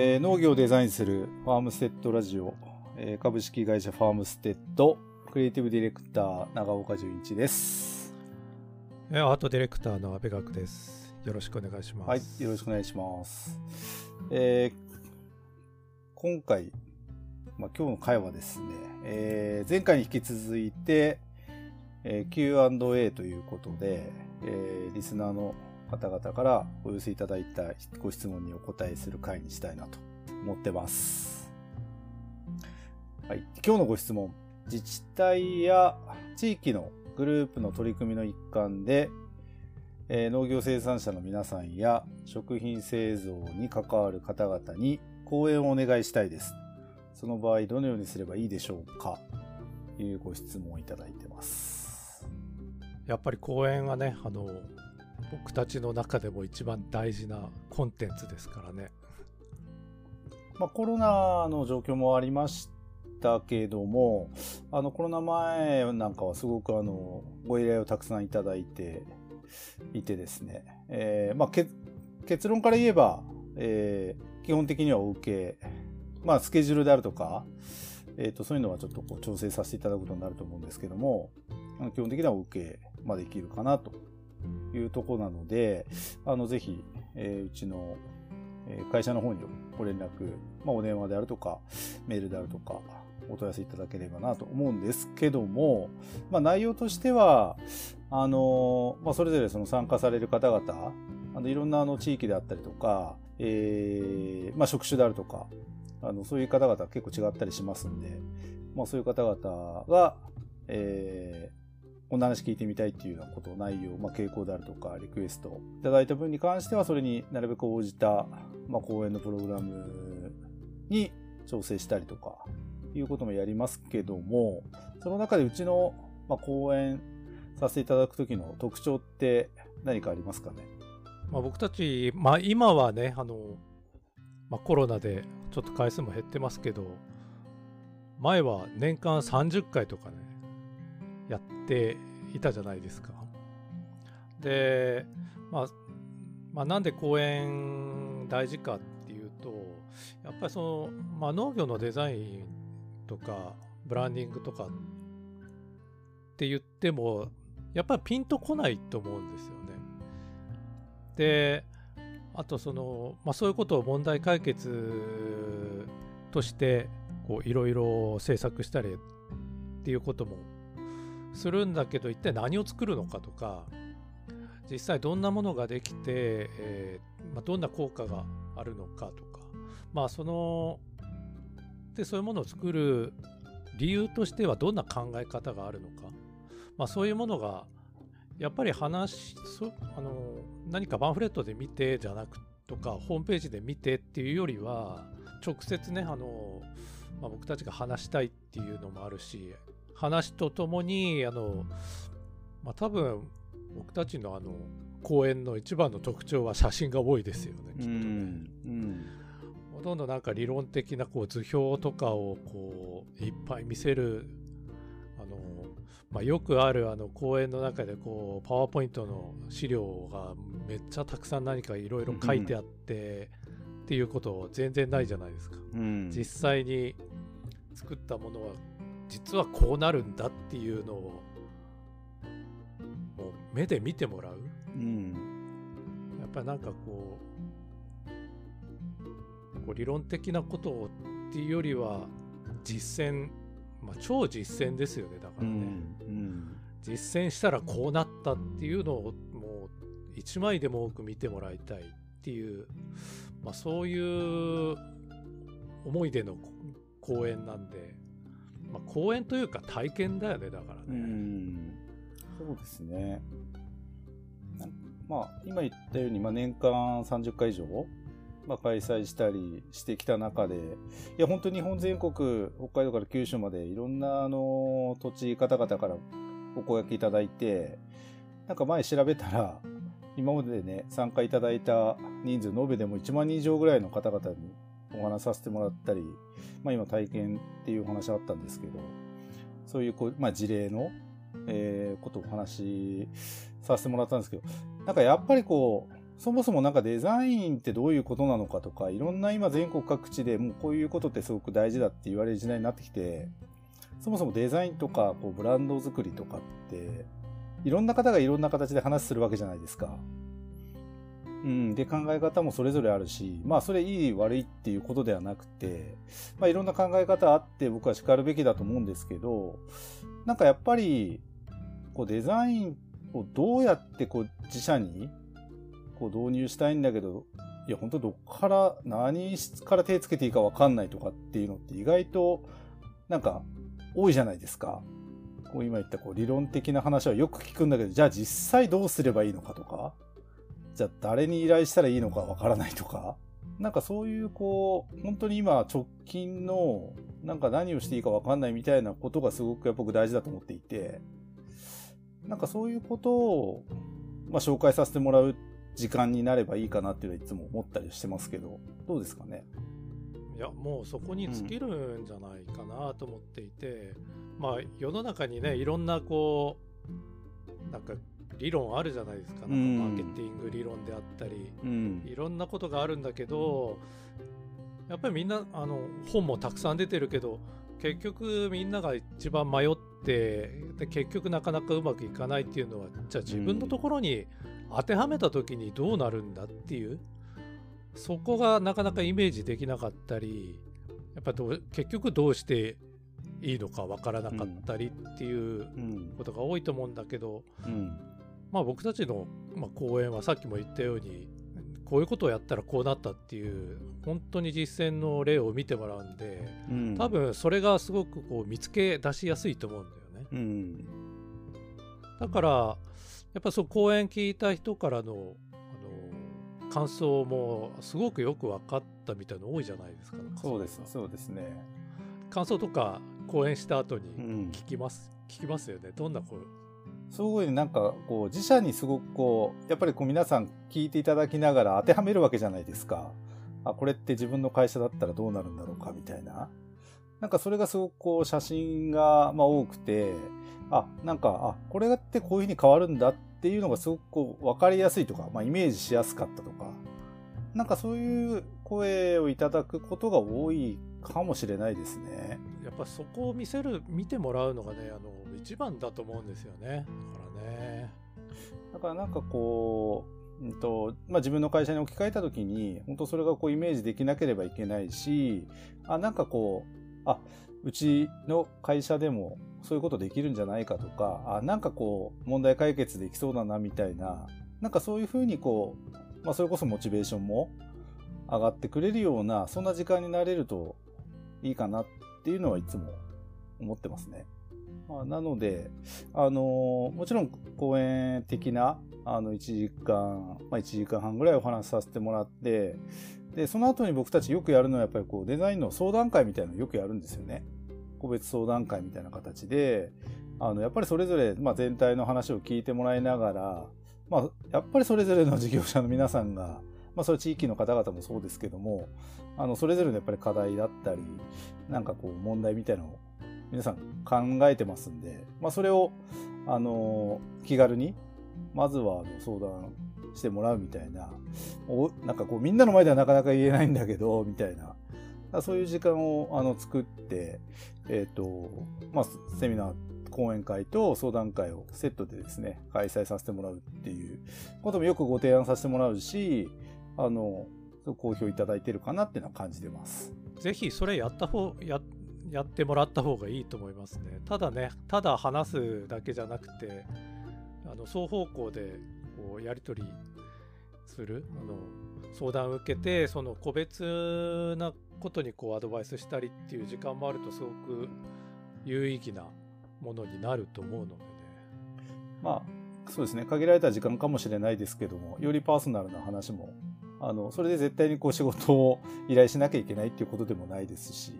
えー、農業をデザインするファームステッドラジオ、えー、株式会社ファームステッドクリエイティブディレクター長岡純一です。アートディレクターの阿部学です。よろしくお願いします。はいよろしくお願いします。えー、今回、まあ、今日の会はですね、えー、前回に引き続いて、えー、Q&A ということで、えー、リスナーの方々からお寄せいただいたご質問にお答えする回にしたいなと思ってます。はい。今日のご質問。自治体や地域のグループの取り組みの一環で、えー、農業生産者の皆さんや食品製造に関わる方々に講演をお願いしたいです。その場合どのようにすればいいでしょうか？というご質問をいただいてます。やっぱり講演はね、あの、僕たちの中でも一番大事なコンテンツですからね。まあ、コロナの状況もありましたけども、あのコロナ前なんかはすごくあのご依頼をたくさんいただいていてですね、えー、まあ、結論から言えば、えー、基本的にはお受け、まあ、スケジュールであるとか、えー、とそういうのはちょっとこう調整させていただくことになると思うんですけども、基本的にはお受けまできるかなと。いうとこなので、あの、ぜひ、えー、うちの会社の方にご連絡、まあ、お電話であるとか、メールであるとか、お問い合わせいただければなと思うんですけども、まあ、内容としては、あの、まあ、それぞれその参加される方々、あのいろんなあの地域であったりとか、えー、まあ、職種であるとか、あのそういう方々結構違ったりしますんで、まあ、そういう方々が、えこんな話聞いてみたいっていうようなこと、内容、まあ、傾向であるとか、リクエストいただいた分に関しては、それになるべく応じた、まあ、講演のプログラムに調整したりとか、いうこともやりますけども、その中でうちの、まあ、講演させていただくときの特徴って何かありますかね？まあ、僕たち、まあ、今はね、あの、まあ、コロナでちょっと回数も減ってますけど、前は年間30回とかね、やっていたじゃないですか。で、まあ、まあ、なんで講演大事かっていうと、やっぱりその、まあ、農業のデザインとか、ブランディングとかって言っても、やっぱりピンとこないと思うんですよね。で、あとその、まあ、そういうことを問題解決としてこういろいろ制作したりっていうこともするんだけど一体何を作るのかとか実際どんなものができて、えー、まあ、どんな効果があるのかとかまあそのでそういうものを作る理由としてはどんな考え方があるのか、まあ、そういうものがやっぱり話そあの何かパンフレットで見てじゃなくとかホームページで見てっていうよりは直接ねあの、まあ、僕たちが話したいっていうのもあるし話とともにあの、まあ、多分僕たちのあの公演の一番の特徴は写真が多いですよねきっとね。うんほとんどなんか理論的なこう図表とかをこういっぱい見せるあの、まあ、よくあるあの講演の中でこうパワーポイントの資料がめっちゃたくさん何かいろいろ書いてあって、っていうこと全然ないじゃないですか。うん、実際に作ったものは実はこうなるんだっていうのをもう目で見てもらう、うん、やっぱりなんかこうこう理論的なことをっていうよりは実践まあ超実践ですよねだからね、うんうん、実践したらこうなったっていうのをもう一枚でも多く見てもらいたいっていう、まあ、そういう思いでの講演なんでまあ、公演というか体験だよねだからね。うん。そうですね。まあ今言ったように、まあ、年間30回以上、まあ、開催したりしてきた中でいや本当に日本全国北海道から九州までいろんなあの土地方々からお声がけいただいてなんか前調べたら今まででね参加いただいた人数延べでも1万人以上ぐらいの方々にお話させてもらったり、まあ、今体験っていうお話あったんですけど、そういうこう、まあ、事例の、えー、ことをお話しさせてもらったんですけど、なんかやっぱりこう、そもそもなんかデザインってどういうことなのかとか、いろんな今全国各地でもうこういうことってすごく大事だって言われる時代になってきて、そもそもデザインとかこうブランド作りとかって、いろんな方がいろんな形で話するわけじゃないですか。うん。で、考え方もそれぞれあるし、まあ、それいい悪いっていうことではなくて、まあ、いろんな考え方あって僕は叱るべきだと思うんですけど、なんかやっぱり、こうデザインをどうやってこう自社にこう導入したいんだけど、いや、本当どっから、何から手つけていいかわかんないとかっていうのって意外と、なんか、多いじゃないですか。こう今言ったこう理論的な話はよく聞くんだけど、じゃあ実際どうすればいいのかとか、じゃあ誰に依頼したらいいのかわからないとか、なんかそういうこう、本当に今直近の、なんか何をしていいかわかんないみたいなことがすごくやっぱ僕大事だと思っていて、なんかそういうことを、まあ、紹介させてもらう時間になればいいかなっていうのはいつも思ったりしてますけど、どうですかね？いや、もうそこに尽きるんじゃないかなと思っていて、うん、まあ世の中にね、いろんなこう、なんか理論あるじゃないですか。なんかマーケティング理論であったり、うん、いろんなことがあるんだけど、やっぱりみんな、あの、本もたくさん出てるけど、結局みんなが一番迷ってで結局なかなかうまくいかないっていうのはじゃあ自分のところに当てはめた時にどうなるんだっていうそこがなかなかイメージできなかったりやっぱど結局どうしていいのかわからなかったりっていうことが多いと思うんだけど、うんうん、まあ僕たちの、まあ、講演はさっきも言ったようにこういうことをやったらこうなったっていう本当に実践の例を見てもらうんで、うん、多分それがすごくこう見つけ出しやすいと思うんだよね。だからやっぱそう講演聞いた人からのあの感想もすごくよく分かったみたいなの多いじゃないですかそうです。そうですね。感想とか講演した後に聞きます、うん、聞きますよね。どんな声すごいなんかこう自社にすごくこうやっぱりこう皆さん聞いていただきながら当てはめるわけじゃないですか。あこれって自分の会社だったらどうなるんだろうかみたいな。なんかそれがすごくこう写真がまあ多くてあ、なんか、あ、これってこういうふうに変わるんだっていうのがすごくこう分かりやすいとか、まあ、イメージしやすかったとか、なんかそういう声をいただくことが多いかもしれないですね。やっぱそこを見せる、見てもらうのがね、あの、一番だと思うんですよね。だからね。だからなんかこう、うんとまあ、自分の会社に置き換えた時に本当それがこうイメージできなければいけないしあなんかこうあうちの会社でもそういうことできるんじゃないかとか、あ、なんかこう、問題解決できそうだな、みたいな、なんかそういうふうにこう、まあ、それこそモチベーションも上がってくれるような、そんな時間になれるといいかなっっていうのはいつも思ってますね。まあ、なので、あのー、もちろん講演的な、あの、1時間、まあ、1時間半ぐらいお話しさせてもらって、で、その後に僕たちよくやるのはやっぱりこう、デザインの相談会みたいなのをよくやるんですよね。個別相談会みたいな形で、あの、やっぱりそれぞれ、まあ、全体の話を聞いてもらいながら、まあ、やっぱりそれぞれの事業者の皆さんが、まあ、それ地域の方々もそうですけども、あの、それぞれのやっぱり課題だったり、なんかこう、問題みたいなのを皆さん考えてますんで、まあ、それを、あの、気軽に、まずは相談してもらうみたいな、おなんかこう、みんなの前ではなかなか言えないんだけど、みたいな、そういう時間をあの作って、えっ、ー、と、まあ、セミナー、講演会と相談会をセットでですね、開催させてもらうっていうこともよくご提案させてもらうし、あの、好評いただいてるかなっていうのは感じてます。ぜひそれやった方、や、やってもらった方がいいと思いますね。ただね、ただ話すだけじゃなくて、あの双方向でこうやり取りするあの相談を受けてその個別なことにこうアドバイスしたりっていう時間もあるとすごく有意義なものになると思うのでね。まあそうですね限られた時間かもしれないですけどもよりパーソナルな話もあのそれで絶対にこう仕事を依頼しなきゃいけないっていうことでもないですし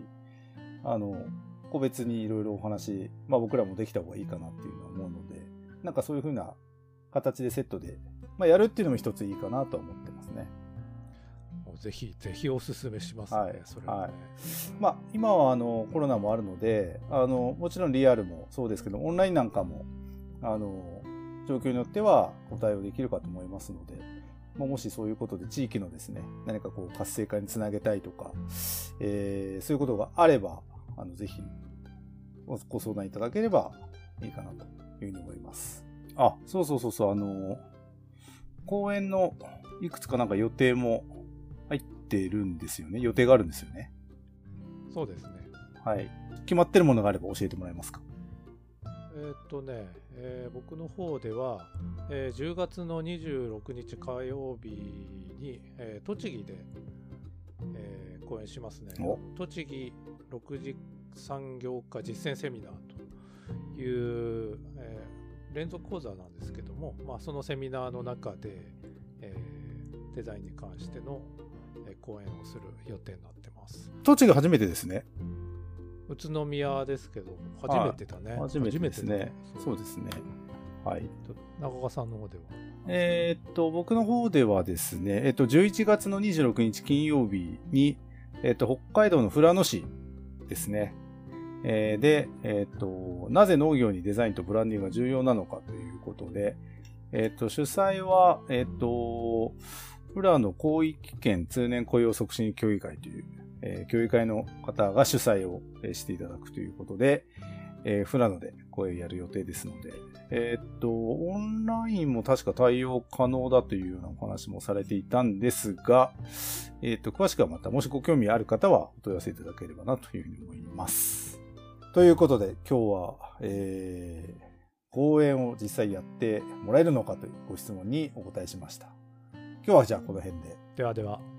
あの個別にいろいろお話、まあ、僕らもできた方がいいかなっていうのは思うのでなんかそういうふうな形でセットで、まあ、やるっていうのも一ついいかなとは思ってますね。ぜひぜひおすすめしますね、はい、それは、ね、はい、まあ、今はあのコロナもあるのであのもちろんリアルもそうですけどオンラインなんかもあの状況によってはご対応できるかと思いますのでまあ、もしそういうことで地域のですね、何かこう活性化につなげたいとか、えー、そういうことがあれば、あの、ぜひ、ご相談いただければいいかなというふうに思います。あ、そうそうそうそう、あの、公演のいくつかなんか予定も入ってるんですよね。予定があるんですよね。そうですね。はい。決まってるものがあれば教えてもらえますか？えー、っとね、えー、僕の方では、えー、10月の26日火曜日に、えー、栃木で、えー、講演しますね。栃木6次産業化実践セミナーという、えー、連続講座なんですけども、まあ、そのセミナーの中で、えー、デザインに関しての、えー、講演をする予定になってます。栃木初めてですね。宇都宮ですけど、初めてだね。初めてですね。そうですね。はい。中川さんの方ではえー、っと、僕の方ではですね、えっと、11月の26日金曜日に、えっと、北海道の富良野市ですね。えー、で、えっと、なぜ農業にデザインとブランディングが重要なのかということで、えっと、主催は、えっと、富良野広域圏通年雇用促進協議会というえー、協議会の方が主催をしていただくということで、えー、富良野で声をやる予定ですので、えー、っと、オンラインも確か対応可能だというようなお話もされていたんですが、えー、っと、詳しくはまた、もしご興味ある方はお問い合わせいただければなというふうに思います。ということで、今日は、えー、講演を実際やってもらえるのかというご質問にお答えしました。今日はじゃあこの辺で。ではでは。